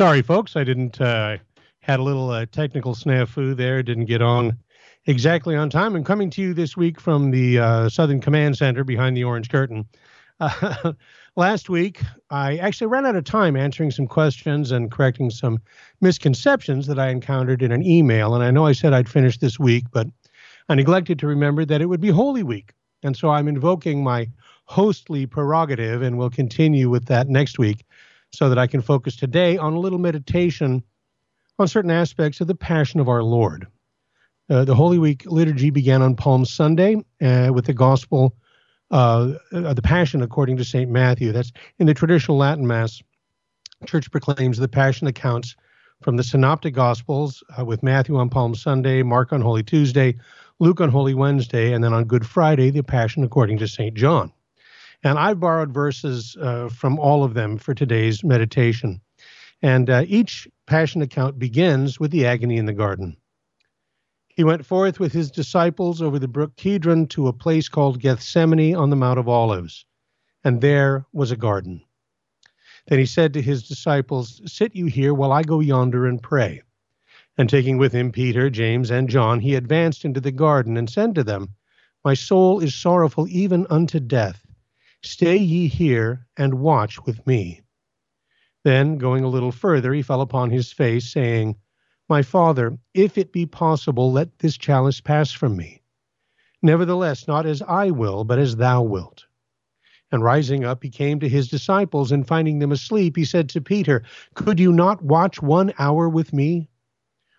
Sorry, folks, I didn't. Uh, had a little uh, technical snafu there. Didn't get on exactly on time. I'm coming to you this week from the uh, Southern Command Center behind the Orange Curtain. Uh, last week, I actually ran out of time answering some questions and correcting some misconceptions that I encountered in an email. And I know I said I'd finish this week, but I neglected to remember that it would be Holy Week. And so I'm invoking my hostly prerogative and we'll continue with that next week so that I can focus today on a little meditation on certain aspects of the Passion of our Lord. Uh, the Holy Week liturgy began on Palm Sunday uh, with the Gospel, uh, the Passion according to St. Matthew. That's in the traditional Latin Mass. Church proclaims the Passion accounts from the Synoptic Gospels, uh, with Matthew on Palm Sunday, Mark on Holy Tuesday, Luke on Holy Wednesday, and then on Good Friday, the Passion according to St. John. And I've borrowed verses uh, from all of them for today's meditation. And uh, each passion account begins with the agony in the garden. He went forth with his disciples over the brook Kidron to a place called Gethsemane on the Mount of Olives, and there was a garden. Then he said to his disciples, Sit you here while I go yonder and pray. And taking with him Peter, James, and John, he advanced into the garden and said to them, My soul is sorrowful even unto death. Stay ye here and watch with me. Then, going a little further, he fell upon his face, saying, My Father, if it be possible, let this chalice pass from me. Nevertheless, not as I will, but as thou wilt. And rising up, he came to his disciples, and finding them asleep, he said to Peter, Could you not watch one hour with me?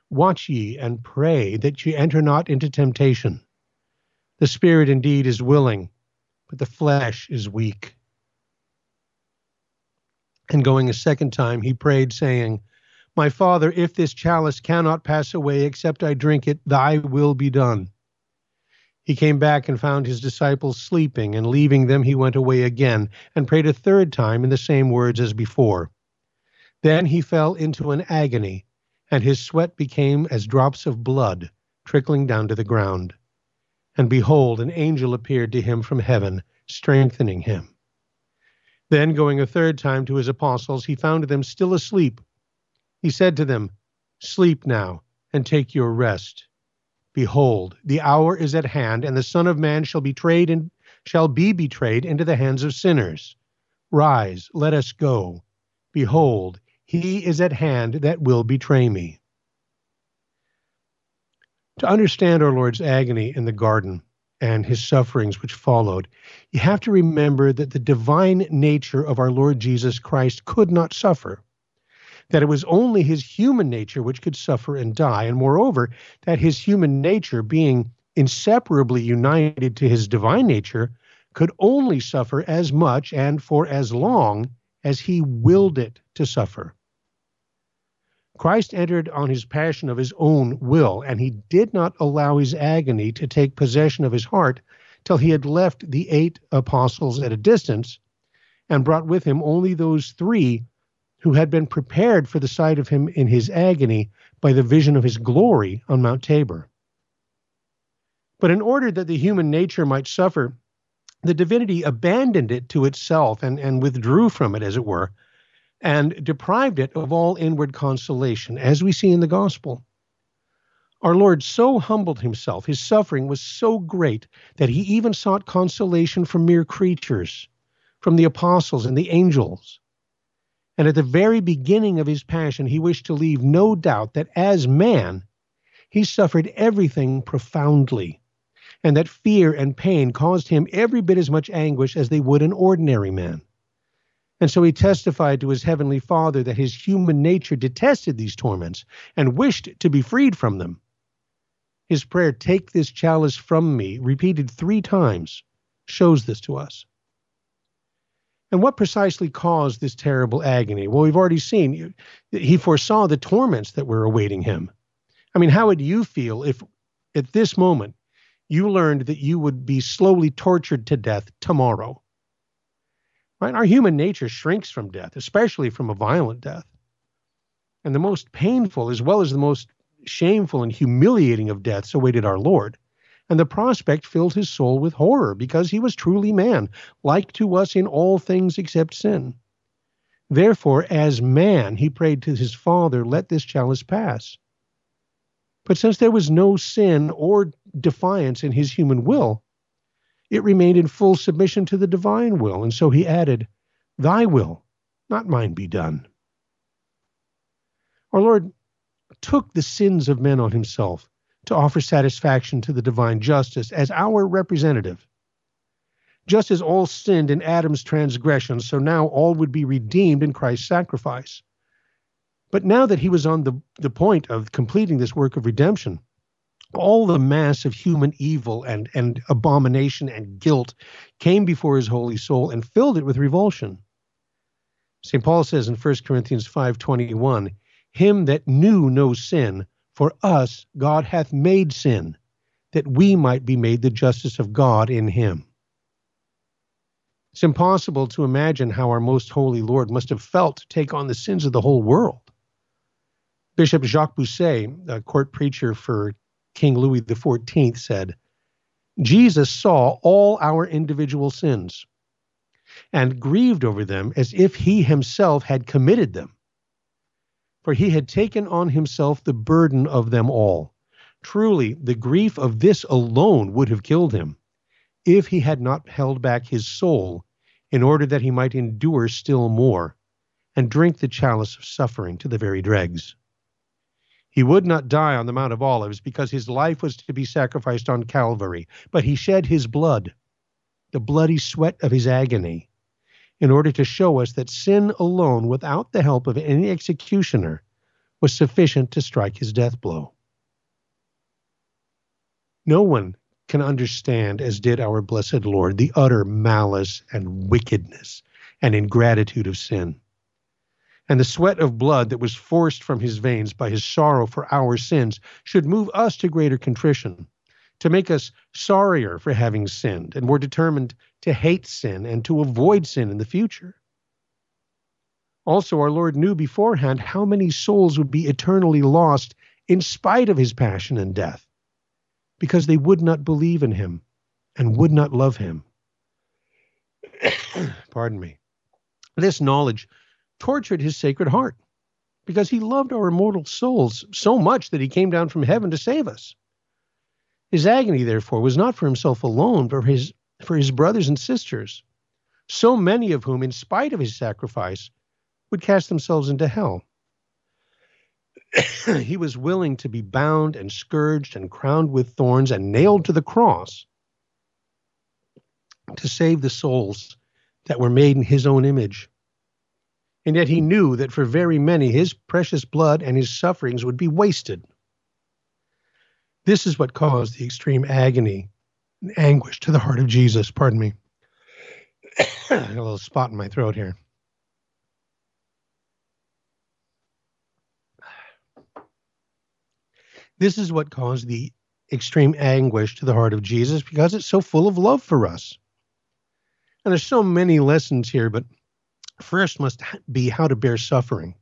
Watch ye and pray that ye enter not into temptation. The spirit indeed is willing, but the flesh is weak. And going a second time, he prayed, saying, My Father, if this chalice cannot pass away except I drink it, thy will be done. He came back and found his disciples sleeping, and leaving them, he went away again and prayed a third time in the same words as before. Then he fell into an agony, and his sweat became as drops of blood trickling down to the ground. And behold, an angel appeared to him from heaven, strengthening him. Then, going a third time to his apostles, he found them still asleep. He said to them, Sleep now, and take your rest. Behold, the hour is at hand, and the Son of Man shall betrayed and shall be betrayed into the hands of sinners. Rise, let us go. Behold, he is at hand that will betray me. To understand our Lord's agony in the garden, and his sufferings which followed, you have to remember that the divine nature of our Lord Jesus Christ could not suffer. That it was only his human nature which could suffer and die, and moreover, that his human nature, being inseparably united to his divine nature, could only suffer as much and for as long as he willed it to suffer. Christ entered on his passion of his own will, and he did not allow his agony to take possession of his heart till he had left the eight apostles at a distance and brought with him only those three who had been prepared for the sight of him in his agony by the vision of his glory on Mount Tabor. But in order that the human nature might suffer, the divinity abandoned it to itself and, and withdrew from it, as it were, and deprived it of all inward consolation, as we see in the gospel. Our Lord so humbled himself, his suffering was so great that he even sought consolation from mere creatures, from the apostles and the angels. And at the very beginning of his passion, he wished to leave no doubt that as man, he suffered everything profoundly, and that fear and pain caused him every bit as much anguish as they would an ordinary man. And so he testified to his heavenly Father that his human nature detested these torments and wished to be freed from them. His prayer, Take this chalice from me, repeated three times, shows this to us. And what precisely caused this terrible agony? Well, we've already seen he foresaw the torments that were awaiting him. I mean, how would you feel if at this moment you learned that you would be slowly tortured to death tomorrow? Right? Our human nature shrinks from death, especially from a violent death. And the most painful, as well as the most shameful and humiliating of deaths, awaited our Lord. And the prospect filled his soul with horror because he was truly man, like to us in all things except sin. Therefore, as man, he prayed to his Father, Let this chalice pass. But since there was no sin or defiance in his human will, it remained in full submission to the divine will. And so he added, Thy will, not mine, be done. Our Lord took the sins of men on himself to offer satisfaction to the divine justice as our representative. Just as all sinned in Adam's transgression, so now all would be redeemed in Christ's sacrifice. But now that he was on the, the point of completing this work of redemption, all the mass of human evil and, and abomination and guilt came before his holy soul and filled it with revulsion. St. Paul says in 1 Corinthians 5:21, him that knew no sin, for us God hath made sin, that we might be made the justice of God in him. It's impossible to imagine how our most holy Lord must have felt to take on the sins of the whole world. Bishop Jacques Bossuet, a court preacher for King Louis XIV, said, Jesus saw all our individual sins and grieved over them as if he himself had committed them for he had taken on himself the burden of them all. Truly, the grief of this alone would have killed him, if he had not held back his soul, in order that he might endure still more, and drink the chalice of suffering to the very dregs. He would not die on the Mount of Olives because his life was to be sacrificed on Calvary, but he shed his blood, the bloody sweat of his agony, in order to show us that sin alone, without the help of any executioner, was sufficient to strike his death blow. No one can understand, as did our blessed Lord, the utter malice and wickedness and ingratitude of sin. And the sweat of blood that was forced from his veins by his sorrow for our sins should move us to greater contrition to make us sorrier for having sinned and more determined to hate sin and to avoid sin in the future. Also, our Lord knew beforehand how many souls would be eternally lost in spite of his passion and death, because they would not believe in him and would not love him. Pardon me. This knowledge tortured his sacred heart because he loved our mortal souls so much that he came down from heaven to save us. His agony, therefore, was not for himself alone, but for his, for his brothers and sisters, so many of whom, in spite of his sacrifice, would cast themselves into hell. he was willing to be bound and scourged and crowned with thorns and nailed to the cross to save the souls that were made in his own image. And yet he knew that for very many his precious blood and his sufferings would be wasted. This is what caused the extreme agony and anguish to the heart of Jesus. Pardon me. a little spot in my throat here. This is what caused the extreme anguish to the heart of Jesus because it's so full of love for us. And there's so many lessons here, but first must be how to bear suffering.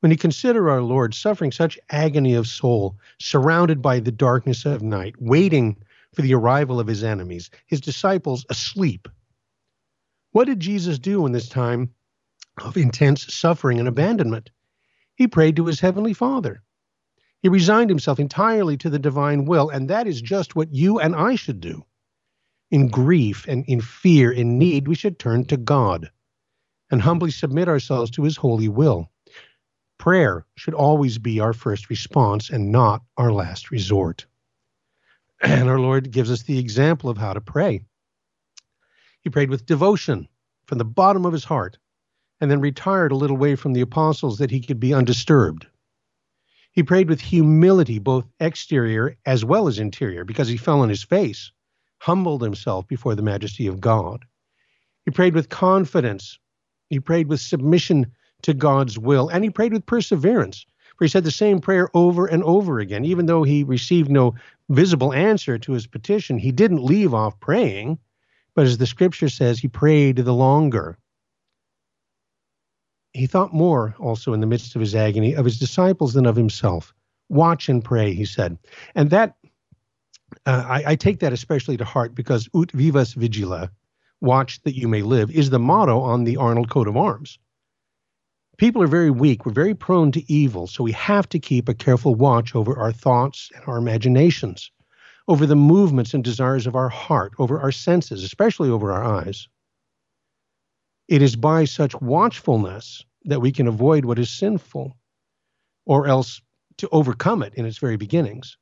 When you consider our Lord suffering such agony of soul, surrounded by the darkness of night, waiting for the arrival of his enemies, his disciples asleep, what did Jesus do in this time of intense suffering and abandonment? He prayed to his heavenly Father. He resigned himself entirely to the divine will, and that is just what you and I should do. In grief and in fear, in need, we should turn to God and humbly submit ourselves to his holy will. Prayer should always be our first response and not our last resort. And our Lord gives us the example of how to pray. He prayed with devotion from the bottom of his heart and then retired a little way from the apostles that he could be undisturbed. He prayed with humility, both exterior as well as interior, because he fell on his face, humbled himself before the majesty of God. He prayed with confidence. He prayed with submission to God's will. And he prayed with perseverance, for he said the same prayer over and over again. Even though he received no visible answer to his petition, he didn't leave off praying. But as the scripture says, he prayed the longer. He thought more also in the midst of his agony of his disciples than of himself. Watch and pray, he said. And that, uh, I, I take that especially to heart because ut vivas vigila, watch that you may live, is the motto on the Arnold coat of arms. People are very weak. We're very prone to evil. So we have to keep a careful watch over our thoughts and our imaginations, over the movements and desires of our heart, over our senses, especially over our eyes. It is by such watchfulness that we can avoid what is sinful, or else to overcome it in its very beginnings.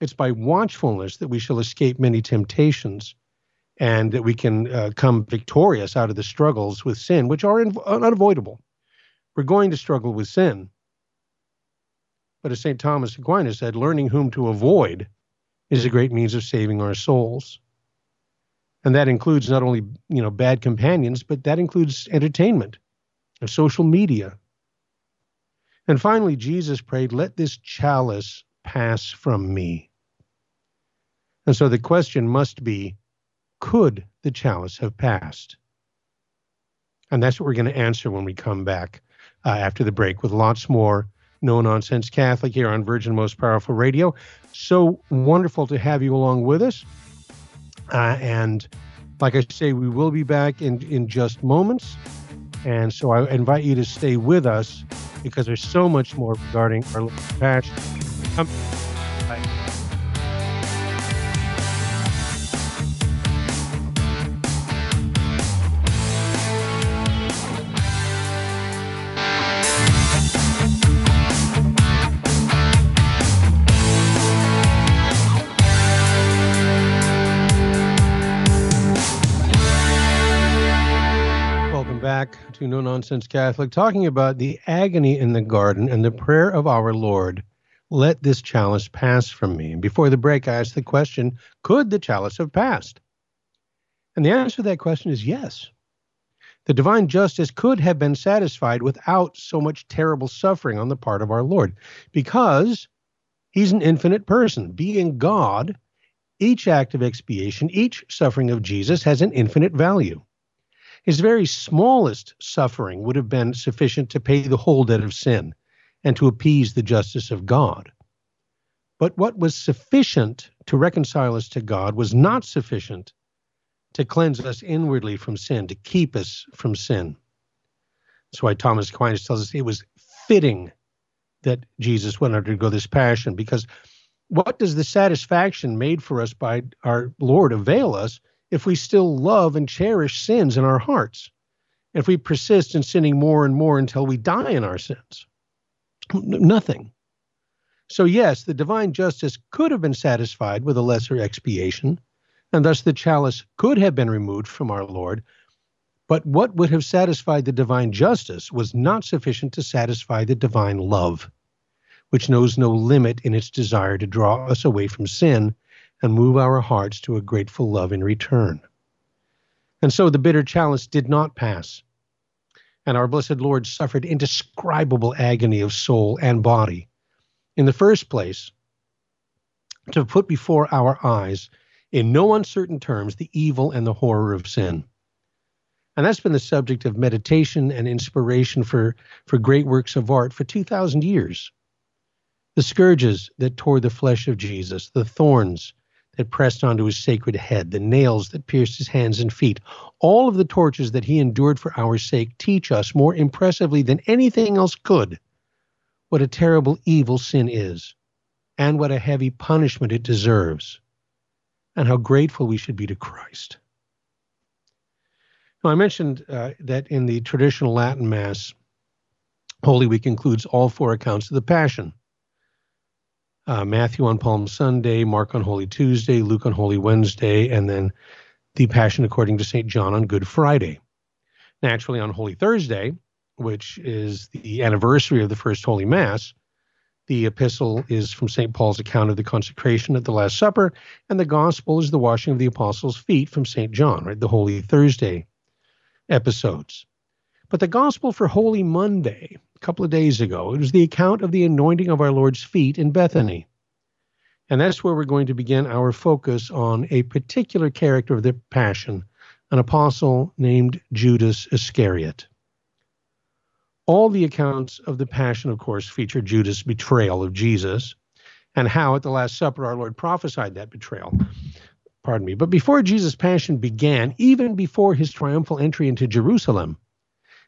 It's by watchfulness that we shall escape many temptations and that we can uh, come victorious out of the struggles with sin, which are in, unavoidable. We're going to struggle with sin. But as St. Thomas Aquinas said, learning whom to avoid is a great means of saving our souls. And that includes not only, you know, bad companions, but that includes entertainment and social media. And finally, Jesus prayed, Let this chalice pass from me. And so the question must be could the chalice have passed? And that's what we're going to answer when we come back uh, after the break with lots more No Nonsense Catholic here on Virgin Most Powerful Radio. So wonderful to have you along with us. Uh, and like I say, we will be back in, in just moments. And so I invite you to stay with us because there's so much more regarding our passion. To No Nonsense Catholic, talking about the agony in the garden and the prayer of our Lord, let this chalice pass from me. And before the break, I asked the question, could the chalice have passed? And the answer to that question is yes. The divine justice could have been satisfied without so much terrible suffering on the part of our Lord, because he's an infinite person. Being God, each act of expiation, each suffering of Jesus has an infinite value. His very smallest suffering would have been sufficient to pay the whole debt of sin and to appease the justice of God. But what was sufficient to reconcile us to God was not sufficient to cleanse us inwardly from sin, to keep us from sin. That's why Thomas Aquinas tells us it was fitting that Jesus went undergo this passion, because what does the satisfaction made for us by our Lord avail us if we still love and cherish sins in our hearts, if we persist in sinning more and more until we die in our sins? Nothing. So, yes, the divine justice could have been satisfied with a lesser expiation, and thus the chalice could have been removed from our Lord. But what would have satisfied the divine justice was not sufficient to satisfy the divine love, which knows no limit in its desire to draw us away from sin and move our hearts to a grateful love in return. And so the bitter chalice did not pass. And our blessed Lord suffered indescribable agony of soul and body. In the first place, to put before our eyes, in no uncertain terms, the evil and the horror of sin. And that's been the subject of meditation and inspiration for, for great works of art for 2,000 years. The scourges that tore the flesh of Jesus, the thorns that pressed onto his sacred head, the nails that pierced his hands and feet, all of the tortures that he endured for our sake teach us more impressively than anything else could what a terrible evil sin is, and what a heavy punishment it deserves, and how grateful we should be to Christ. Now, I mentioned uh, that in the traditional Latin Mass, Holy Week includes all four accounts of the Passion uh, Matthew on Palm Sunday, Mark on Holy Tuesday, Luke on Holy Wednesday, and then the Passion according to St. John on Good Friday. Naturally, on Holy Thursday, which is the anniversary of the first Holy Mass, the epistle is from St. Paul's account of the consecration at the Last Supper, and the gospel is the washing of the apostles' feet from St. John, right? The Holy Thursday episodes. But the gospel for Holy Monday couple of days ago. It was the account of the anointing of our Lord's feet in Bethany. And that's where we're going to begin our focus on a particular character of the Passion, an apostle named Judas Iscariot. All the accounts of the Passion, of course, feature Judas' betrayal of Jesus and how at the Last Supper our Lord prophesied that betrayal. Pardon me. But before Jesus' Passion began, even before his triumphal entry into Jerusalem,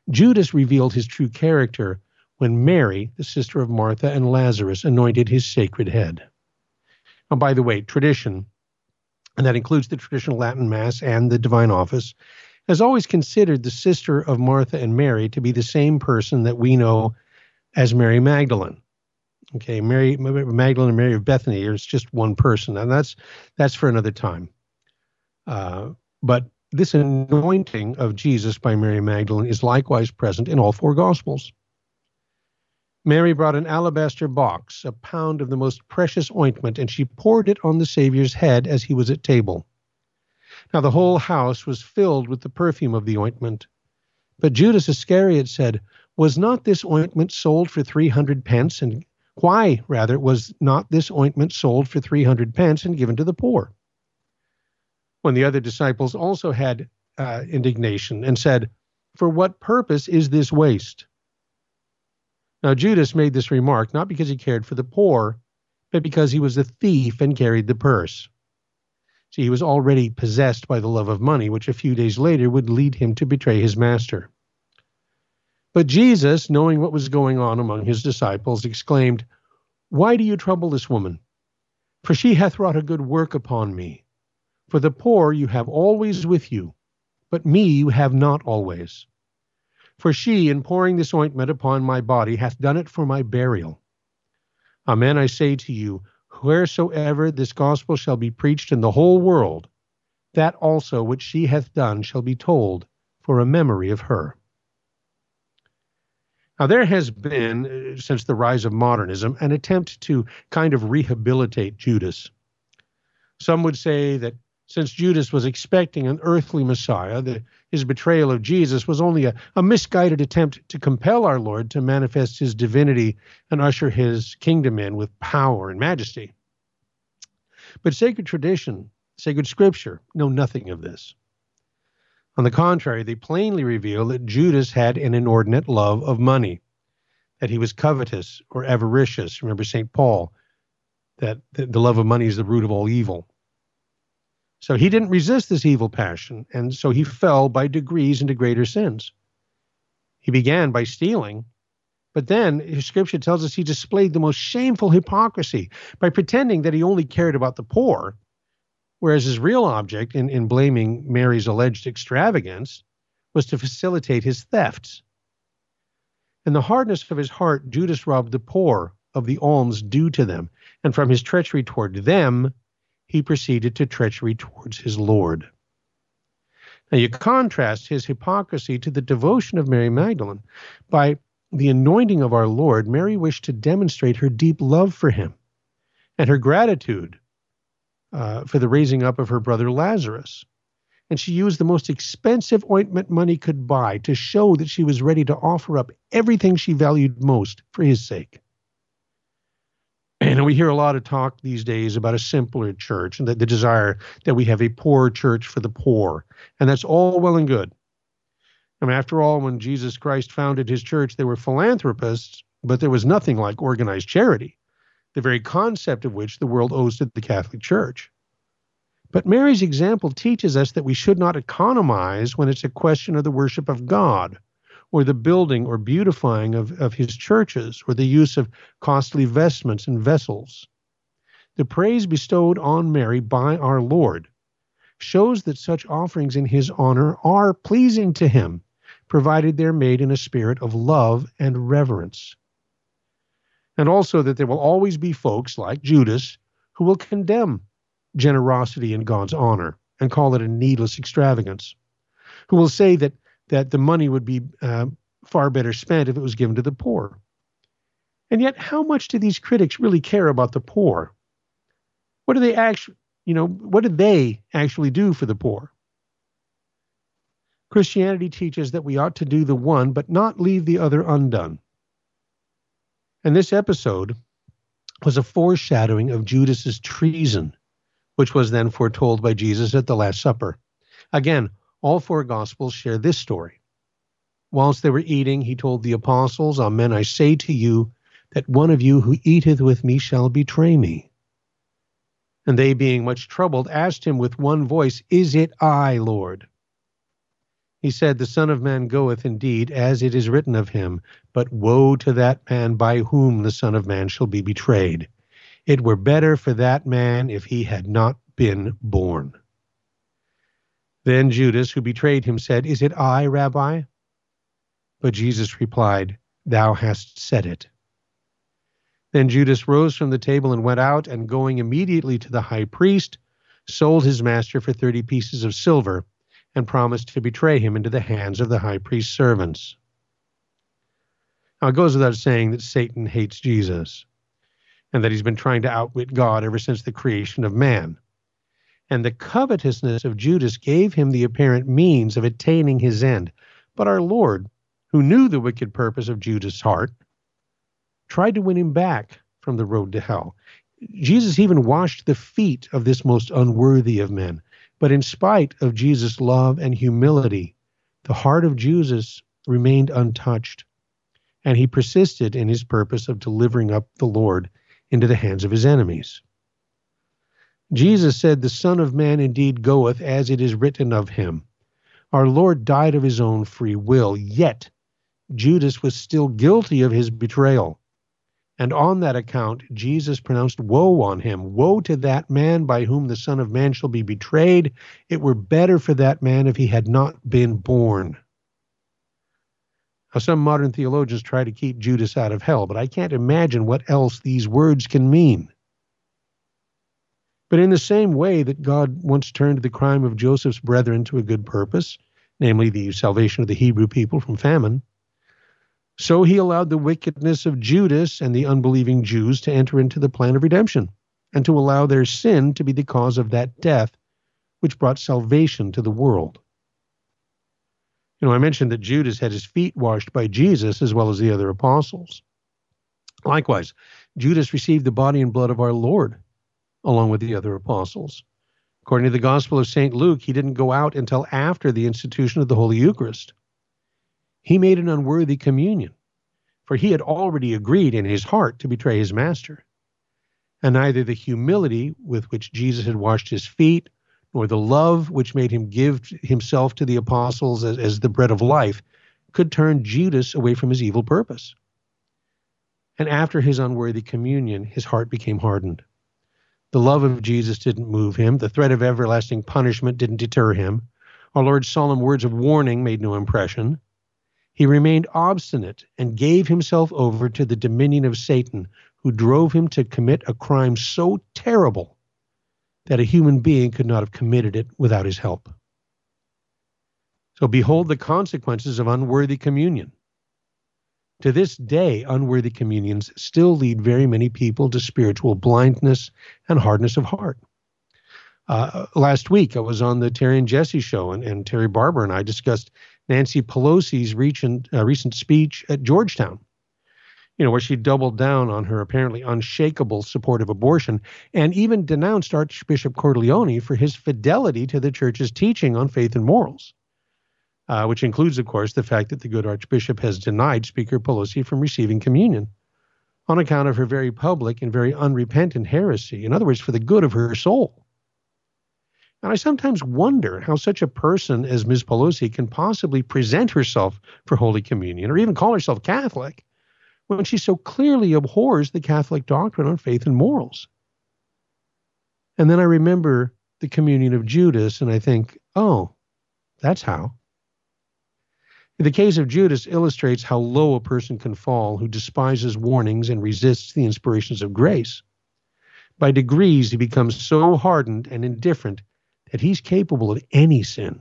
Judas revealed his true character when Mary, the sister of Martha and Lazarus, anointed his sacred head. Now, by the way, tradition, and that includes the traditional Latin Mass and the Divine Office, has always considered the sister of Martha and Mary to be the same person that we know as Mary Magdalene. Okay, Mary Magdalene and Mary of Bethany is just one person, and that's that's for another time. Uh, but this anointing of Jesus by Mary Magdalene is likewise present in all four Gospels. Mary brought an alabaster box, a pound of the most precious ointment, and she poured it on the Saviour's head as he was at table. Now the whole house was filled with the perfume of the ointment. But Judas Iscariot said, Was not this ointment sold for three hundred pence? And why, rather, was not this ointment sold for three hundred pence and given to the poor? When the other disciples also had uh, indignation and said, For what purpose is this waste? Now Judas made this remark not because he cared for the poor, but because he was a thief and carried the purse. See, he was already possessed by the love of money, which a few days later would lead him to betray his master. But Jesus, knowing what was going on among his disciples, exclaimed, Why do you trouble this woman? For she hath wrought a good work upon me. For the poor you have always with you, but me you have not always. For she, in pouring this ointment upon my body, hath done it for my burial. Amen, I say to you, wheresoever this gospel shall be preached in the whole world, that also which she hath done shall be told for a memory of her. Now, there has been, uh, since the rise of modernism, an attempt to kind of rehabilitate Judas. Some would say that since Judas was expecting an earthly Messiah, the, his betrayal of Jesus was only a, a misguided attempt to compel our Lord to manifest his divinity and usher his kingdom in with power and majesty. But sacred tradition, sacred scripture, know nothing of this. On the contrary, they plainly reveal that Judas had an inordinate love of money, that he was covetous or avaricious. Remember St. Paul, that the love of money is the root of all evil. So he didn't resist this evil passion, and so he fell by degrees into greater sins. He began by stealing, but then scripture tells us he displayed the most shameful hypocrisy by pretending that he only cared about the poor, whereas his real object in, in blaming Mary's alleged extravagance was to facilitate his thefts. In the hardness of his heart, Judas robbed the poor of the alms due to them, and from his treachery toward them, he proceeded to treachery towards his Lord. Now you contrast his hypocrisy to the devotion of Mary Magdalene. By the anointing of our Lord, Mary wished to demonstrate her deep love for him and her gratitude uh, for the raising up of her brother Lazarus. And she used the most expensive ointment money could buy to show that she was ready to offer up everything she valued most for his sake. And we hear a lot of talk these days about a simpler church and the, the desire that we have a poor church for the poor. And that's all well and good. I mean, after all, when Jesus Christ founded his church, they were philanthropists, but there was nothing like organized charity, the very concept of which the world owes to the Catholic Church. But Mary's example teaches us that we should not economize when it's a question of the worship of God or the building or beautifying of, of his churches, or the use of costly vestments and vessels. The praise bestowed on Mary by our Lord shows that such offerings in his honor are pleasing to him, provided they're made in a spirit of love and reverence. And also that there will always be folks like Judas who will condemn generosity in God's honor and call it a needless extravagance, who will say that that the money would be uh, far better spent if it was given to the poor. And yet, how much do these critics really care about the poor? What do they actually, you know, what do they actually do for the poor? Christianity teaches that we ought to do the one, but not leave the other undone. And this episode was a foreshadowing of Judas's treason, which was then foretold by Jesus at the Last Supper. Again, all four Gospels share this story. Whilst they were eating, he told the apostles, Amen, I say to you, that one of you who eateth with me shall betray me. And they, being much troubled, asked him with one voice, Is it I, Lord? He said, The Son of Man goeth indeed as it is written of him, but woe to that man by whom the Son of Man shall be betrayed. It were better for that man if he had not been born. Then Judas, who betrayed him, said, Is it I, Rabbi? But Jesus replied, Thou hast said it. Then Judas rose from the table and went out, and going immediately to the high priest, sold his master for thirty pieces of silver and promised to betray him into the hands of the high priest's servants. Now, it goes without saying that Satan hates Jesus and that he's been trying to outwit God ever since the creation of man. And the covetousness of Judas gave him the apparent means of attaining his end. But our Lord, who knew the wicked purpose of Judas' heart, tried to win him back from the road to hell. Jesus even washed the feet of this most unworthy of men, but in spite of Jesus' love and humility, the heart of Jesus remained untouched, and he persisted in his purpose of delivering up the Lord into the hands of his enemies. Jesus said, The Son of Man indeed goeth as it is written of him. Our Lord died of his own free will, yet Judas was still guilty of his betrayal. And on that account, Jesus pronounced woe on him. Woe to that man by whom the Son of Man shall be betrayed. It were better for that man if he had not been born. Now, some modern theologians try to keep Judas out of hell, but I can't imagine what else these words can mean. But in the same way that God once turned the crime of Joseph's brethren to a good purpose, namely the salvation of the Hebrew people from famine, so he allowed the wickedness of Judas and the unbelieving Jews to enter into the plan of redemption and to allow their sin to be the cause of that death which brought salvation to the world. You know, I mentioned that Judas had his feet washed by Jesus as well as the other apostles. Likewise, Judas received the body and blood of our Lord along with the other apostles. According to the Gospel of St. Luke, he didn't go out until after the institution of the Holy Eucharist he made an unworthy communion, for he had already agreed in his heart to betray his master. And neither the humility with which Jesus had washed his feet, nor the love which made him give himself to the apostles as, as the bread of life, could turn Judas away from his evil purpose. And after his unworthy communion, his heart became hardened. The love of Jesus didn't move him. The threat of everlasting punishment didn't deter him. Our Lord's solemn words of warning made no impression. He remained obstinate and gave himself over to the dominion of Satan, who drove him to commit a crime so terrible that a human being could not have committed it without his help. So behold the consequences of unworthy communion. To this day, unworthy communions still lead very many people to spiritual blindness and hardness of heart. Uh, last week, I was on the Terry and Jesse show, and, and Terry Barber and I discussed Nancy Pelosi's recent, uh, recent speech at Georgetown, you know, where she doubled down on her apparently unshakable support of abortion and even denounced Archbishop Cordileone for his fidelity to the church's teaching on faith and morals, uh, which includes, of course, the fact that the good Archbishop has denied Speaker Pelosi from receiving communion on account of her very public and very unrepentant heresy. In other words, for the good of her soul. And I sometimes wonder how such a person as Ms. Pelosi can possibly present herself for Holy Communion or even call herself Catholic when she so clearly abhors the Catholic doctrine on faith and morals. And then I remember the communion of Judas and I think, oh, that's how. The case of Judas illustrates how low a person can fall who despises warnings and resists the inspirations of grace. By degrees, he becomes so hardened and indifferent that he's capable of any sin.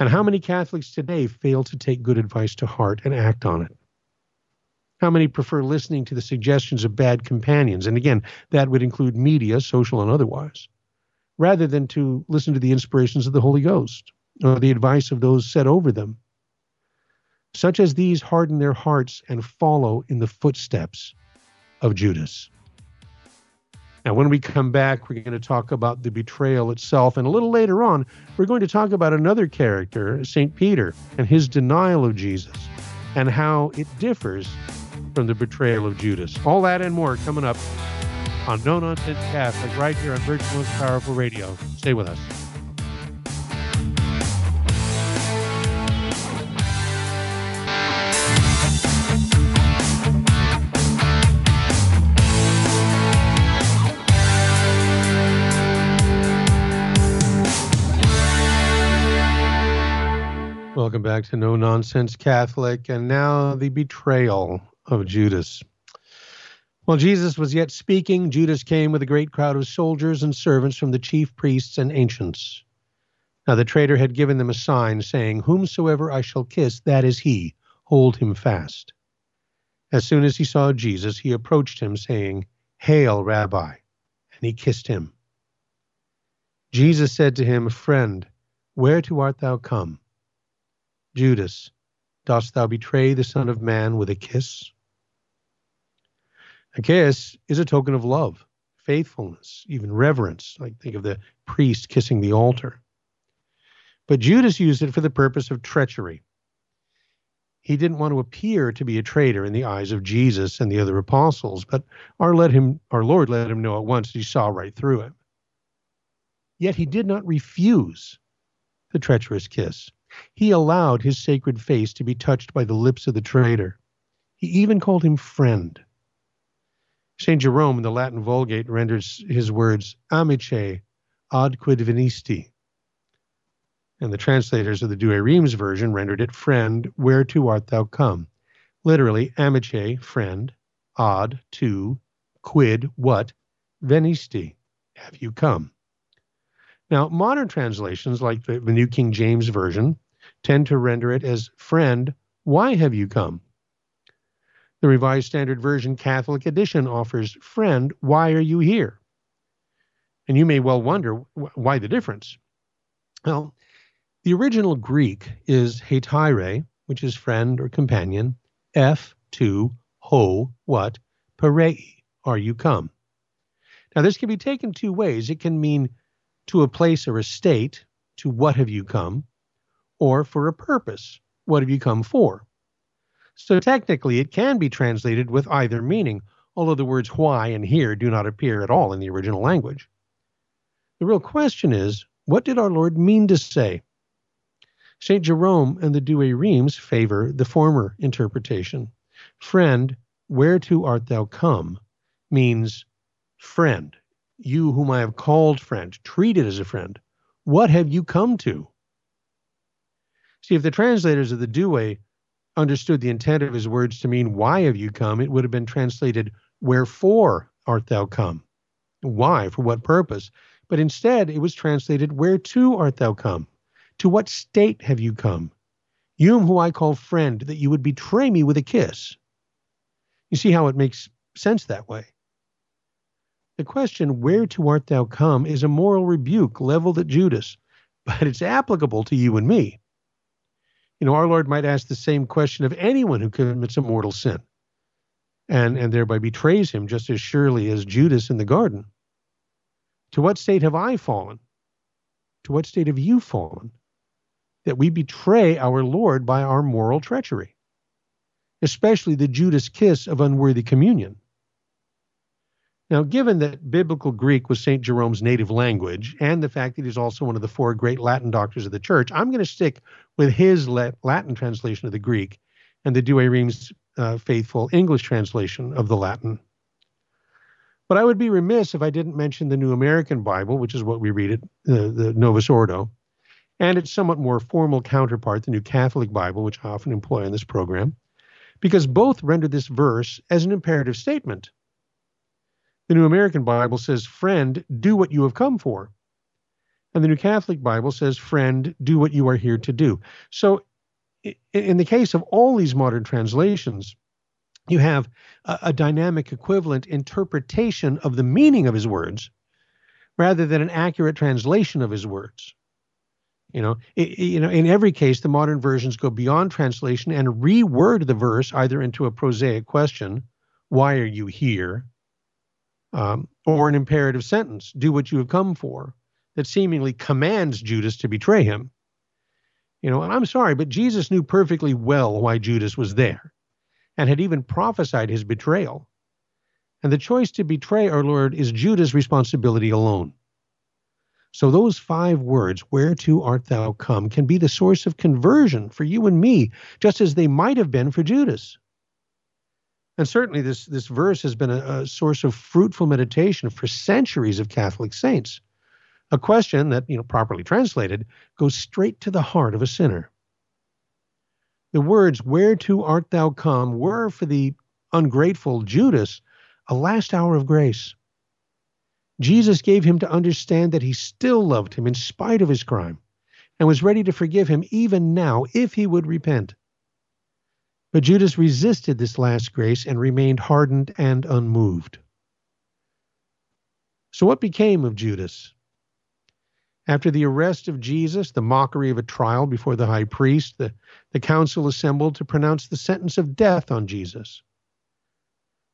And how many Catholics today fail to take good advice to heart and act on it? How many prefer listening to the suggestions of bad companions? And again, that would include media, social and otherwise, rather than to listen to the inspirations of the Holy Ghost or the advice of those set over them. Such as these harden their hearts and follow in the footsteps of Judas. Now, when we come back, we're going to talk about the betrayal itself. And a little later on, we're going to talk about another character, St. Peter, and his denial of Jesus and how it differs from the betrayal of Judas. All that and more coming up on No Nonsense Catholic right here on Virgin Most Powerful Radio. Stay with us. Welcome back to No Nonsense Catholic, and now the betrayal of Judas. While Jesus was yet speaking, Judas came with a great crowd of soldiers and servants from the chief priests and ancients. Now the traitor had given them a sign, saying, Whomsoever I shall kiss, that is he, hold him fast. As soon as he saw Jesus, he approached him, saying, Hail, Rabbi, and he kissed him. Jesus said to him, Friend, whereto art thou come? Judas, dost thou betray the Son of Man with a kiss? A kiss is a token of love, faithfulness, even reverence. Like think of the priest kissing the altar. But Judas used it for the purpose of treachery. He didn't want to appear to be a traitor in the eyes of Jesus and the other apostles, but our let him our Lord let him know at once he saw right through it. Yet he did not refuse the treacherous kiss. He allowed his sacred face to be touched by the lips of the traitor. He even called him friend. St. Jerome in the Latin Vulgate renders his words amice ad quid venisti. And the translators of the Douay Rheims version rendered it friend, whereto art thou come? Literally, amice, friend, ad, to, quid, what, venisti, have you come? Now, modern translations, like the, the New King James Version, tend to render it as friend, why have you come? The Revised Standard Version Catholic Edition offers friend, why are you here? And you may well wonder why the difference. Well, the original Greek is hetaire, which is friend or companion, eph, to, ho, what, parei, are you come. Now, this can be taken two ways. It can mean to a place or a state, to what have you come, or for a purpose, what have you come for. So technically, it can be translated with either meaning, although the words why and here do not appear at all in the original language. The real question is, what did our Lord mean to say? St. Jerome and the Douay Rheims favor the former interpretation. Friend, whereto art thou come means friend, you whom I have called friend, treated as a friend, what have you come to? See, if the translators of the Douay understood the intent of his words to mean, Why have you come? it would have been translated, Wherefore art thou come? Why? For what purpose? But instead, it was translated, Whereto art thou come? To what state have you come? You whom I call friend, that you would betray me with a kiss. You see how it makes sense that way. The question, Where to art thou come, is a moral rebuke leveled at Judas, but it's applicable to you and me. You know, our Lord might ask the same question of anyone who commits a mortal sin and, and thereby betrays him just as surely as Judas in the garden. To what state have I fallen? To what state have you fallen? That we betray our Lord by our moral treachery, especially the Judas kiss of unworthy communion. Now, given that Biblical Greek was St. Jerome's native language and the fact that he's also one of the four great Latin doctors of the church, I'm going to stick with his Latin translation of the Greek and the Douay Rheims uh, faithful English translation of the Latin. But I would be remiss if I didn't mention the New American Bible, which is what we read it, uh, the Novus Ordo, and its somewhat more formal counterpart, the New Catholic Bible, which I often employ in this program, because both render this verse as an imperative statement the New American Bible says, Friend, do what you have come for. And the New Catholic Bible says, Friend, do what you are here to do. So, in the case of all these modern translations, you have a, a dynamic equivalent interpretation of the meaning of his words rather than an accurate translation of his words. You know, it, you know, in every case, the modern versions go beyond translation and reword the verse either into a prosaic question, "Why are you here?" Um, or an imperative sentence, do what you have come for, that seemingly commands Judas to betray him. You know, and I'm sorry, but Jesus knew perfectly well why Judas was there and had even prophesied his betrayal. And the choice to betray our Lord is Judas' responsibility alone. So those five words, whereto art thou come, can be the source of conversion for you and me, just as they might have been for Judas. And certainly, this, this verse has been a, a source of fruitful meditation for centuries of Catholic saints. A question that, you know, properly translated, goes straight to the heart of a sinner. The words, Whereto art thou come, were for the ungrateful Judas a last hour of grace. Jesus gave him to understand that he still loved him in spite of his crime and was ready to forgive him even now if he would repent. But Judas resisted this last grace and remained hardened and unmoved. So, what became of Judas? After the arrest of Jesus, the mockery of a trial before the high priest, the, the council assembled to pronounce the sentence of death on Jesus.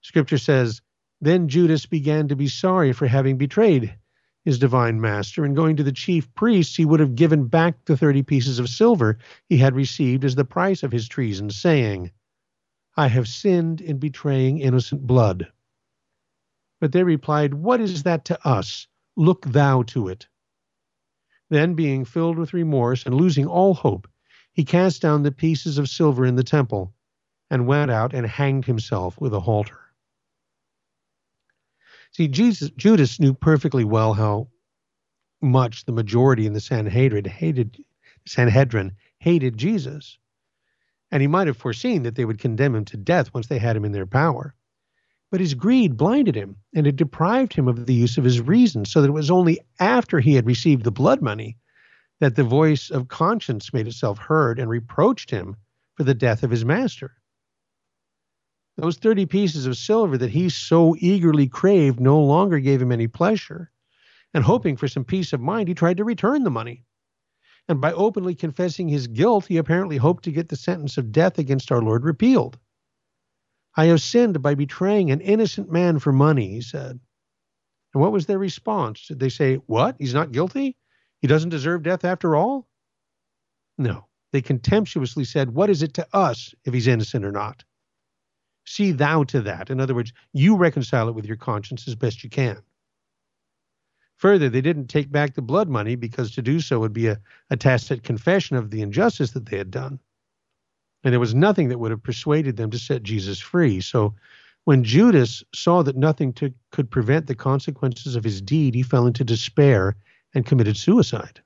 Scripture says, Then Judas began to be sorry for having betrayed his divine master, and going to the chief priests, he would have given back the thirty pieces of silver he had received as the price of his treason, saying, I have sinned in betraying innocent blood. But they replied, What is that to us? Look thou to it. Then, being filled with remorse and losing all hope, he cast down the pieces of silver in the temple and went out and hanged himself with a halter. See, Jesus, Judas knew perfectly well how much the majority in the Sanhedrin hated Sanhedrin hated Jesus. And he might have foreseen that they would condemn him to death once they had him in their power. But his greed blinded him, and it deprived him of the use of his reason, so that it was only after he had received the blood money that the voice of conscience made itself heard and reproached him for the death of his master. Those 30 pieces of silver that he so eagerly craved no longer gave him any pleasure. And hoping for some peace of mind, he tried to return the money. And by openly confessing his guilt, he apparently hoped to get the sentence of death against our Lord repealed. I have sinned by betraying an innocent man for money, he said. And what was their response? Did they say, What? He's not guilty? He doesn't deserve death after all? No. They contemptuously said, What is it to us if he's innocent or not? See thou to that. In other words, you reconcile it with your conscience as best you can. Further, they didn't take back the blood money because to do so would be a, a tacit confession of the injustice that they had done. And there was nothing that would have persuaded them to set Jesus free. So when Judas saw that nothing to, could prevent the consequences of his deed, he fell into despair and committed suicide.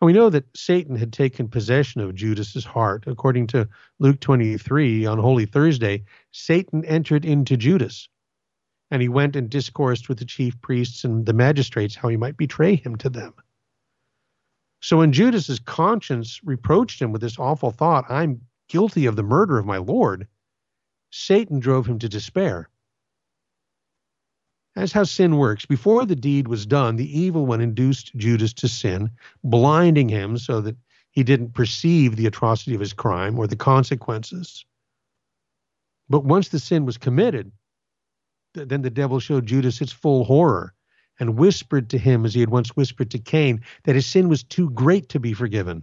And we know that Satan had taken possession of Judas's heart. According to Luke 23, on Holy Thursday, Satan entered into Judas, and he went and discoursed with the chief priests and the magistrates how he might betray him to them. So when Judas's conscience reproached him with this awful thought, I'm guilty of the murder of my Lord, Satan drove him to despair. That's how sin works. Before the deed was done, the evil one induced Judas to sin, blinding him so that he didn't perceive the atrocity of his crime or the consequences. But once the sin was committed, then the devil showed Judas its full horror and whispered to him, as he had once whispered to Cain, that his sin was too great to be forgiven.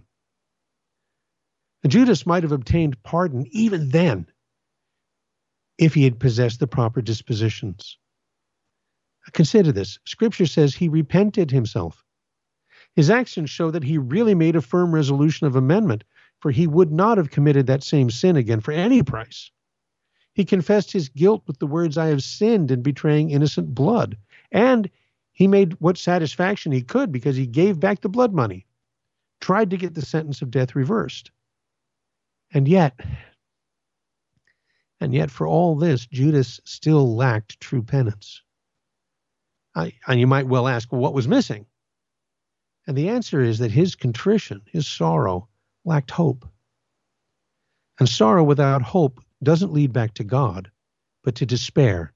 And Judas might have obtained pardon even then if he had possessed the proper dispositions. Consider this. Scripture says he repented himself. His actions show that he really made a firm resolution of amendment, for he would not have committed that same sin again for any price. He confessed his guilt with the words, I have sinned in betraying innocent blood. And he made what satisfaction he could because he gave back the blood money, tried to get the sentence of death reversed. And yet, and yet for all this, Judas still lacked true penance. And you might well ask, what was missing? And the answer is that his contrition, his sorrow, lacked hope. And sorrow without hope doesn't lead back to God, but to despair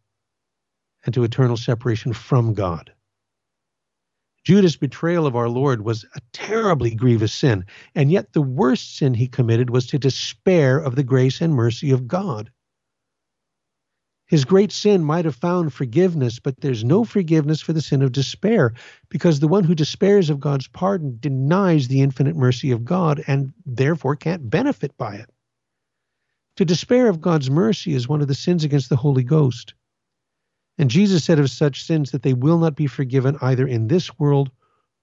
and to eternal separation from God. Judas' betrayal of our Lord was a terribly grievous sin, and yet the worst sin he committed was to despair of the grace and mercy of God. His great sin might have found forgiveness, but there's no forgiveness for the sin of despair, because the one who despairs of God's pardon denies the infinite mercy of God and therefore can't benefit by it. To despair of God's mercy is one of the sins against the Holy Ghost. And Jesus said of such sins that they will not be forgiven either in this world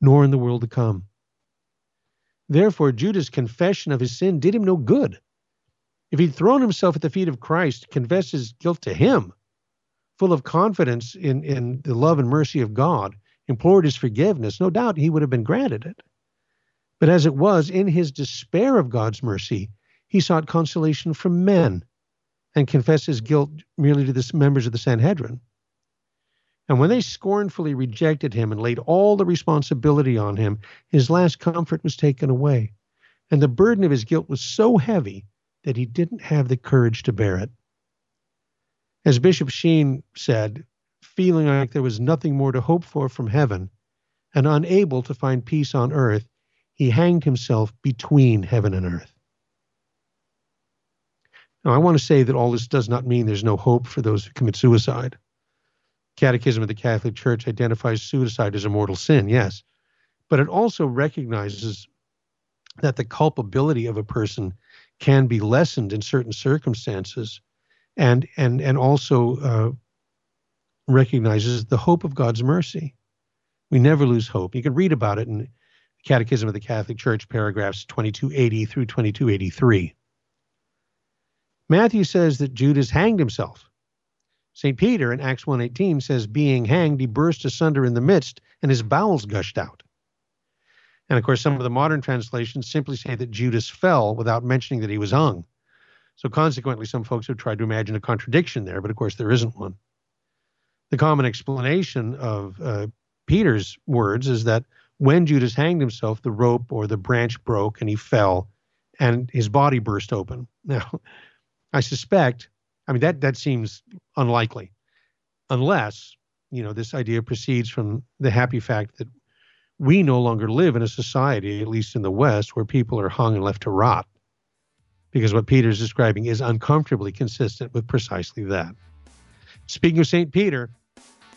nor in the world to come. Therefore, Judas' confession of his sin did him no good. If he'd thrown himself at the feet of Christ, confessed his guilt to him, full of confidence in, in the love and mercy of God, implored his forgiveness, no doubt he would have been granted it. But as it was, in his despair of God's mercy, he sought consolation from men and confessed his guilt merely to the members of the Sanhedrin. And when they scornfully rejected him and laid all the responsibility on him, his last comfort was taken away. And the burden of his guilt was so heavy that he didn't have the courage to bear it. As Bishop Sheen said, feeling like there was nothing more to hope for from heaven and unable to find peace on earth, he hanged himself between heaven and earth. Now, I want to say that all this does not mean there's no hope for those who commit suicide. Catechism of the Catholic Church identifies suicide as a mortal sin, yes, but it also recognizes that the culpability of a person can be lessened in certain circumstances, and and and also uh, recognizes the hope of God's mercy. We never lose hope. You can read about it in the Catechism of the Catholic Church, paragraphs 2280 through 2283. Matthew says that Judas hanged himself. St. Peter in Acts 1:18 says being hanged he burst asunder in the midst and his bowels gushed out. And of course some of the modern translations simply say that Judas fell without mentioning that he was hung. So consequently some folks have tried to imagine a contradiction there, but of course there isn't one. The common explanation of uh, Peter's words is that when Judas hanged himself, the rope or the branch broke and he fell and his body burst open. Now, I suspect, I mean, that, that seems unlikely, unless, you know, this idea proceeds from the happy fact that we no longer live in a society, at least in the West, where people are hung and left to rot. Because what Peter's describing is uncomfortably consistent with precisely that. Speaking of St. Peter,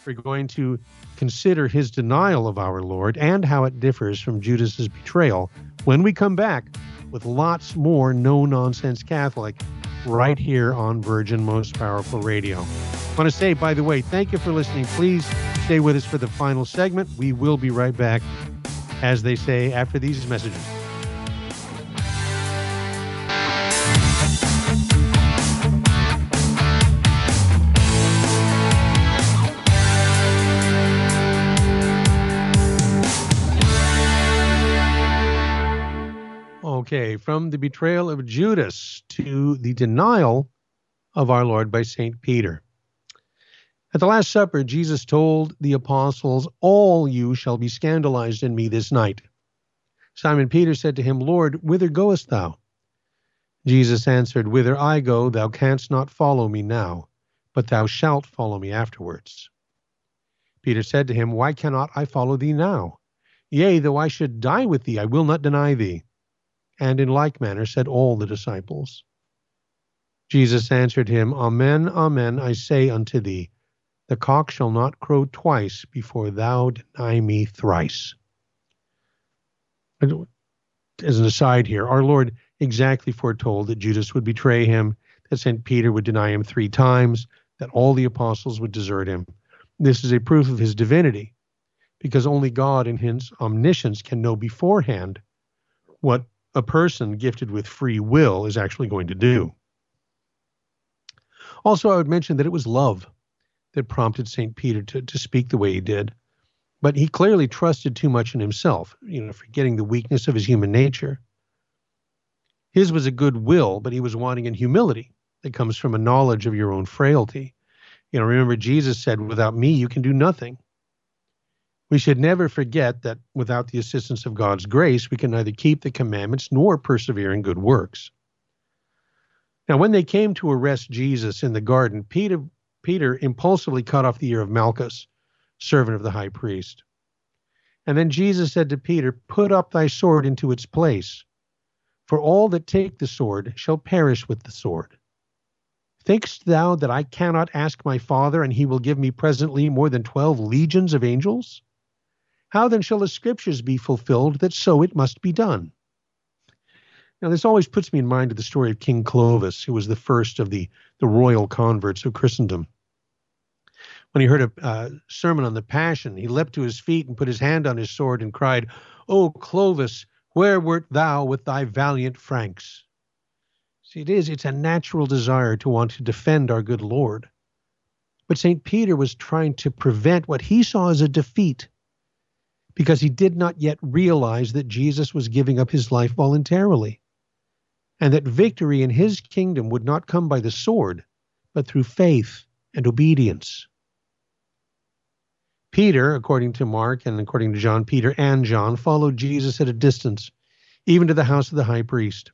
we're going to consider his denial of our Lord and how it differs from Judas's betrayal when we come back with lots more no nonsense Catholic right here on Virgin Most Powerful Radio. I want to say, by the way, thank you for listening. Please stay with us for the final segment. We will be right back, as they say, after these messages. Okay, from the betrayal of Judas to the denial of our Lord by St. Peter. At the Last Supper, Jesus told the apostles, All you shall be scandalized in me this night. Simon Peter said to him, Lord, whither goest thou? Jesus answered, Whither I go, thou canst not follow me now, but thou shalt follow me afterwards. Peter said to him, Why cannot I follow thee now? Yea, though I should die with thee, I will not deny thee. And in like manner said all the disciples. Jesus answered him, Amen, amen, I say unto thee, the cock shall not crow twice before thou deny me thrice. As an aside here, our Lord exactly foretold that Judas would betray him, that St. Peter would deny him three times, that all the apostles would desert him. This is a proof of his divinity, because only God in his omniscience can know beforehand what a person gifted with free will is actually going to do. Also, I would mention that it was love that prompted St. Peter to, to speak the way he did. But he clearly trusted too much in himself, you know, forgetting the weakness of his human nature. His was a good will, but he was wanting in humility that comes from a knowledge of your own frailty. You know, remember Jesus said, Without me, you can do nothing. We should never forget that without the assistance of God's grace, we can neither keep the commandments nor persevere in good works. Now, when they came to arrest Jesus in the garden, Peter, Peter impulsively cut off the ear of Malchus, servant of the high priest. And then Jesus said to Peter, Put up thy sword into its place, for all that take the sword shall perish with the sword. Thinkst thou that I cannot ask my Father, and he will give me presently more than twelve legions of angels? How then shall the scriptures be fulfilled that so it must be done? Now, this always puts me in mind of the story of King Clovis, who was the first of the, the royal converts of Christendom. When he heard a uh, sermon on the Passion, he leapt to his feet and put his hand on his sword and cried, O Clovis, where wert thou with thy valiant Franks? See, it is, it's a natural desire to want to defend our good Lord. But St. Peter was trying to prevent what he saw as a defeat because he did not yet realize that Jesus was giving up his life voluntarily and that victory in his kingdom would not come by the sword, but through faith and obedience. Peter, according to Mark and according to John, Peter and John followed Jesus at a distance, even to the house of the high priest.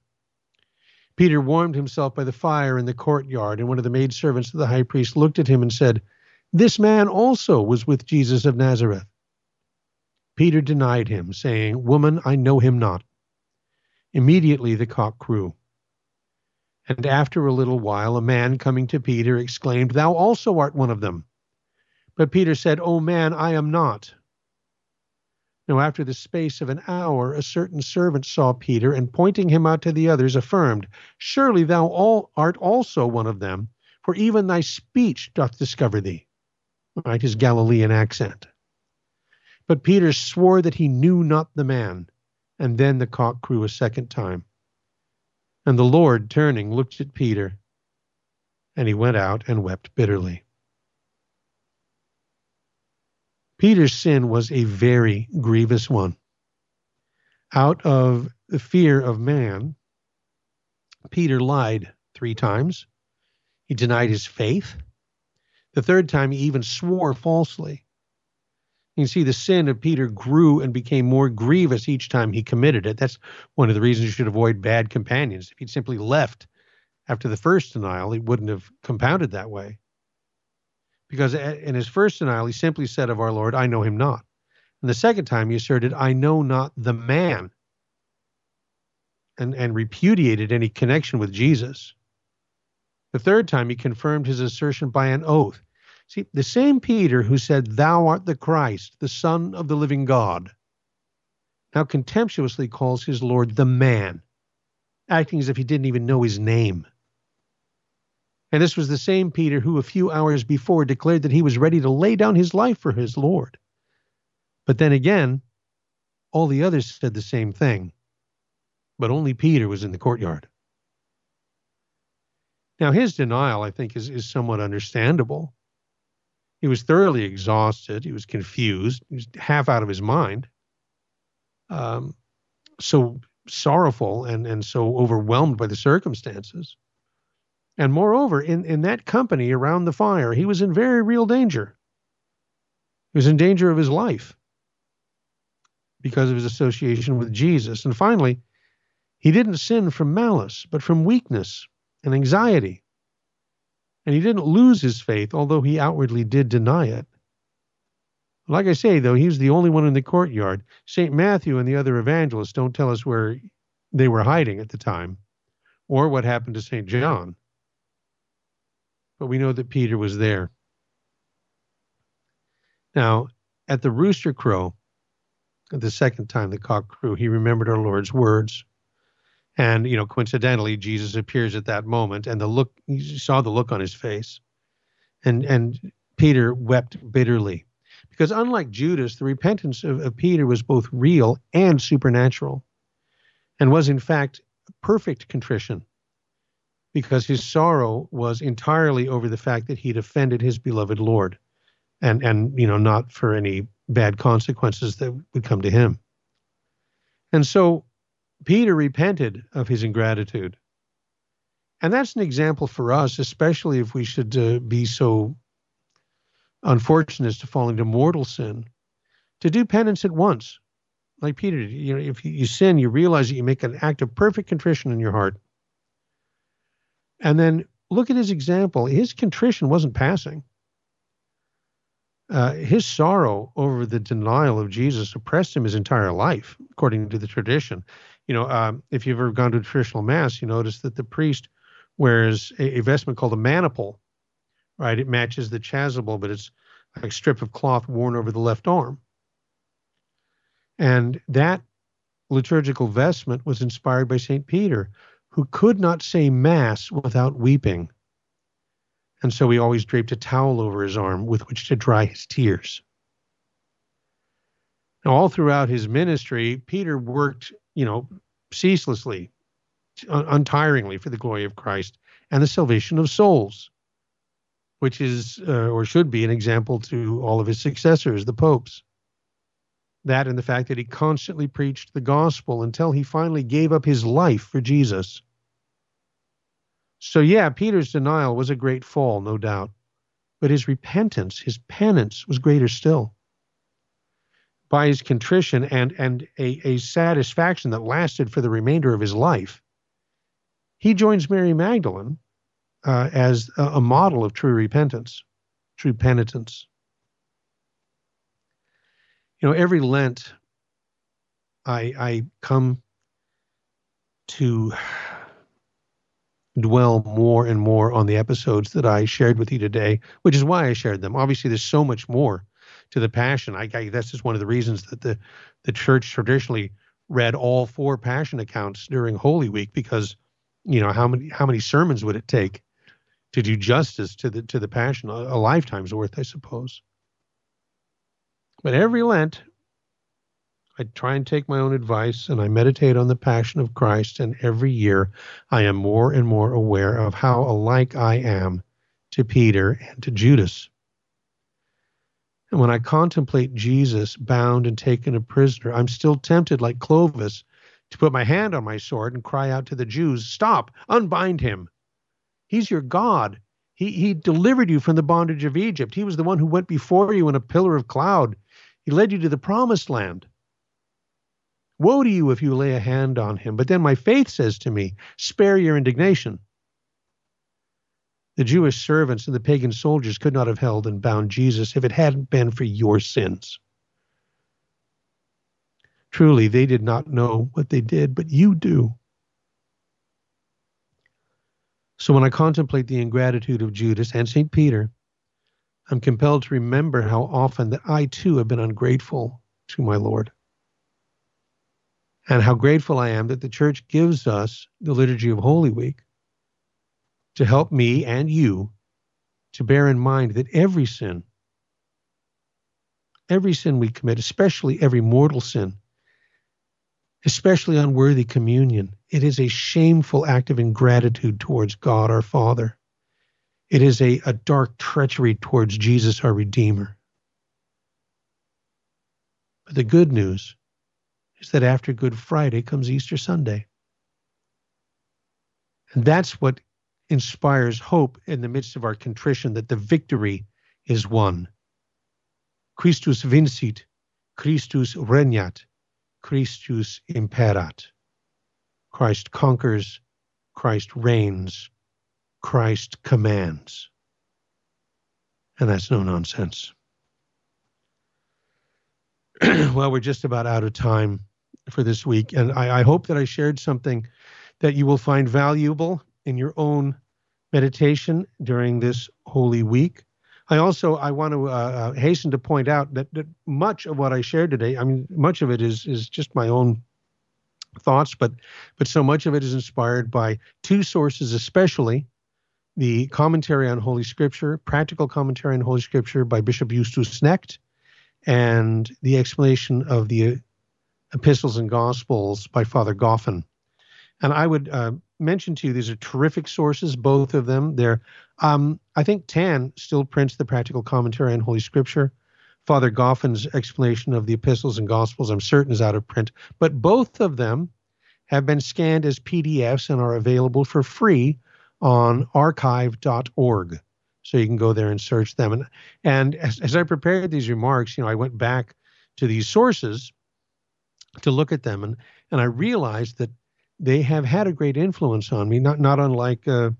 Peter warmed himself by the fire in the courtyard, and one of the maidservants of the high priest looked at him and said, This man also was with Jesus of Nazareth. Peter denied him, saying, Woman, I know him not. Immediately the cock crew. And after a little while, a man coming to Peter exclaimed, Thou also art one of them. But Peter said, O man, I am not. Now, after the space of an hour, a certain servant saw Peter, and pointing him out to the others, affirmed, Surely thou all art also one of them, for even thy speech doth discover thee. Right, his Galilean accent. But Peter swore that he knew not the man, and then the cock crew a second time. And the Lord, turning, looked at Peter, and he went out and wept bitterly. Peter's sin was a very grievous one. Out of the fear of man, Peter lied three times. He denied his faith. The third time, he even swore falsely. You can see the sin of Peter grew and became more grievous each time he committed it. That's one of the reasons you should avoid bad companions. If he'd simply left after the first denial, he wouldn't have compounded that way. Because in his first denial, he simply said of our Lord, I know him not. And the second time, he asserted, I know not the man, and, and repudiated any connection with Jesus. The third time, he confirmed his assertion by an oath. See, the same Peter who said, Thou art the Christ, the Son of the living God, now contemptuously calls his Lord the man, acting as if he didn't even know his name. And this was the same Peter who a few hours before declared that he was ready to lay down his life for his Lord. But then again, all the others said the same thing, but only Peter was in the courtyard. Now, his denial, I think, is, is somewhat understandable. He was thoroughly exhausted. He was confused. He was half out of his mind. Um, so sorrowful and, and so overwhelmed by the circumstances. And moreover, in, in that company around the fire, he was in very real danger. He was in danger of his life because of his association with Jesus. And finally, he didn't sin from malice, but from weakness and anxiety. And he didn't lose his faith, although he outwardly did deny it. Like I say, though, he was the only one in the courtyard. St. Matthew and the other evangelists don't tell us where they were hiding at the time or what happened to St. John. But we know that Peter was there. Now, at the rooster crow, the second time the cock crew, he remembered our Lord's words. And, you know, coincidentally, Jesus appears at that moment and the look, he saw the look on his face. And, and Peter wept bitterly. Because unlike Judas, the repentance of, of Peter was both real and supernatural and was, in fact, perfect contrition because his sorrow was entirely over the fact that he'd offended his beloved Lord and, and you know, not for any bad consequences that would come to him. And so Peter repented of his ingratitude. And that's an example for us, especially if we should uh, be so unfortunate as to fall into mortal sin, to do penance at once. Like Peter, you know, if you sin, you realize that you make an act of perfect contrition in your heart. And then look at his example. His contrition wasn't passing. Uh, his sorrow over the denial of Jesus oppressed him his entire life, according to the tradition you know, um, if you've ever gone to a traditional mass, you notice that the priest wears a, a, vestment called a maniple, right? It matches the chasuble, but it's like a strip of cloth worn over the left arm. And that liturgical vestment was inspired by St. Peter, who could not say Mass without weeping. And so he always draped a towel over his arm with which to dry his tears. Now, all throughout his ministry, Peter worked you know, ceaselessly, untiringly for the glory of Christ and the salvation of souls, which is uh, or should be an example to all of his successors, the popes. That and the fact that he constantly preached the gospel until he finally gave up his life for Jesus. So, yeah, Peter's denial was a great fall, no doubt. But his repentance, his penance, was greater still. By his contrition and, and a, a satisfaction that lasted for the remainder of his life, he joins Mary Magdalene uh, as a, a model of true repentance, true penitence. You know, every Lent, I, I come to dwell more and more on the episodes that I shared with you today, which is why I shared them. Obviously, there's so much more to the Passion. I, I that's just one of the reasons that the the church traditionally read all four Passion accounts during Holy Week because you know how many how many sermons would it take to do justice to the to the Passion? A, a lifetime's worth, I suppose. But every Lent, I try and take my own advice and I meditate on the passion of Christ. And every year I am more and more aware of how alike I am to Peter and to Judas. And when I contemplate Jesus bound and taken a prisoner, I'm still tempted, like Clovis, to put my hand on my sword and cry out to the Jews, Stop, unbind him. He's your God. He, he delivered you from the bondage of Egypt. He was the one who went before you in a pillar of cloud. He led you to the promised land. Woe to you if you lay a hand on him. But then my faith says to me, Spare your indignation. The Jewish servants and the pagan soldiers could not have held and bound Jesus if it hadn't been for your sins. Truly, they did not know what they did, but you do. So when I contemplate the ingratitude of Judas and St. Peter, I'm compelled to remember how often that I too have been ungrateful to my Lord and how grateful I am that the church gives us the Liturgy of Holy Week to help me and you to bear in mind that every sin, every sin we commit, especially every mortal sin, especially unworthy communion, it is a shameful act of ingratitude towards God our Father. It is a, a dark treachery towards Jesus our Redeemer. But the good news is that after Good Friday comes Easter Sunday. And that's what inspires hope in the midst of our contrition that the victory is won. Christus vincit, Christus regnat, Christus imperat. Christ conquers, Christ reigns, Christ commands. And that's no nonsense. well, we're just about out of time for this week. And I, I, hope that I shared something that you will find valuable in your own meditation during this holy week. I also I want to uh, uh, hasten to point out that, that much of what I shared today, I mean, much of it is is just my own thoughts, but but so much of it is inspired by two sources, especially the commentary on Holy Scripture, practical commentary on Holy Scripture by Bishop Justus Knecht, and the explanation of the epistles and gospels by Father Goffine. And I would uh, mention to you these are terrific sources, both of them. They're, um, I think Tan still prints the practical commentary on Holy Scripture. Father Goffine's explanation of the epistles and gospels, I'm certain, is out of print. But both of them have been scanned as PDFs and are available for free on archive.org. So you can go there and search them. And, and as, as I prepared these remarks, you know, I went back to these sources to look at them, and and I realized that they have had a great influence on me, not not unlike uh,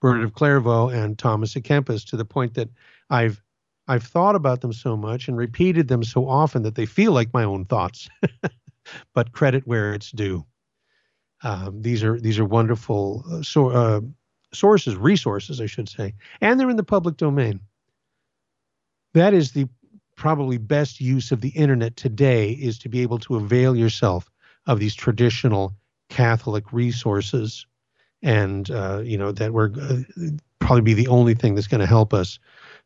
Bernard of Clairvaux and Thomas à Kempis, to the point that I've I've thought about them so much and repeated them so often that they feel like my own thoughts. but credit where it's due. Um, these are these are wonderful uh, so, uh, sources, resources, I should say, and they're in the public domain. That is the probably best use of the internet today is to be able to avail yourself of these traditional Catholic resources, and uh, you know that we're uh, probably be the only thing that's going to help us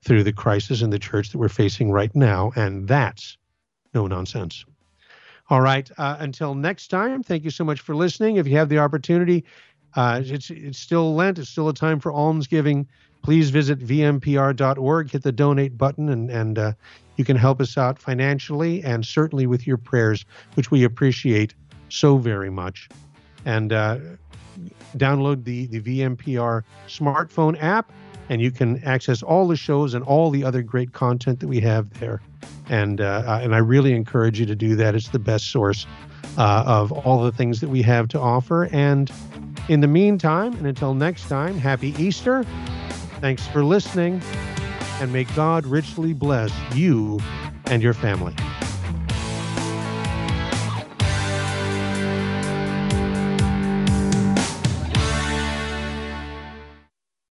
through the crisis in the church that we're facing right now, and that's no nonsense. All right. Uh, until next time, thank you so much for listening. If you have the opportunity, uh, it's it's still Lent. It's still a time for almsgiving please visit vmpr.org, hit the donate button, and, and uh, you can help us out financially and certainly with your prayers, which we appreciate so very much. And uh, download the, the VMPR smartphone app, and you can access all the shows and all the other great content that we have there. And, uh, and I really encourage you to do that. It's the best source uh, of all the things that we have to offer. And in the meantime, and until next time, happy Easter. Thanks for listening, and may God richly bless you and your family.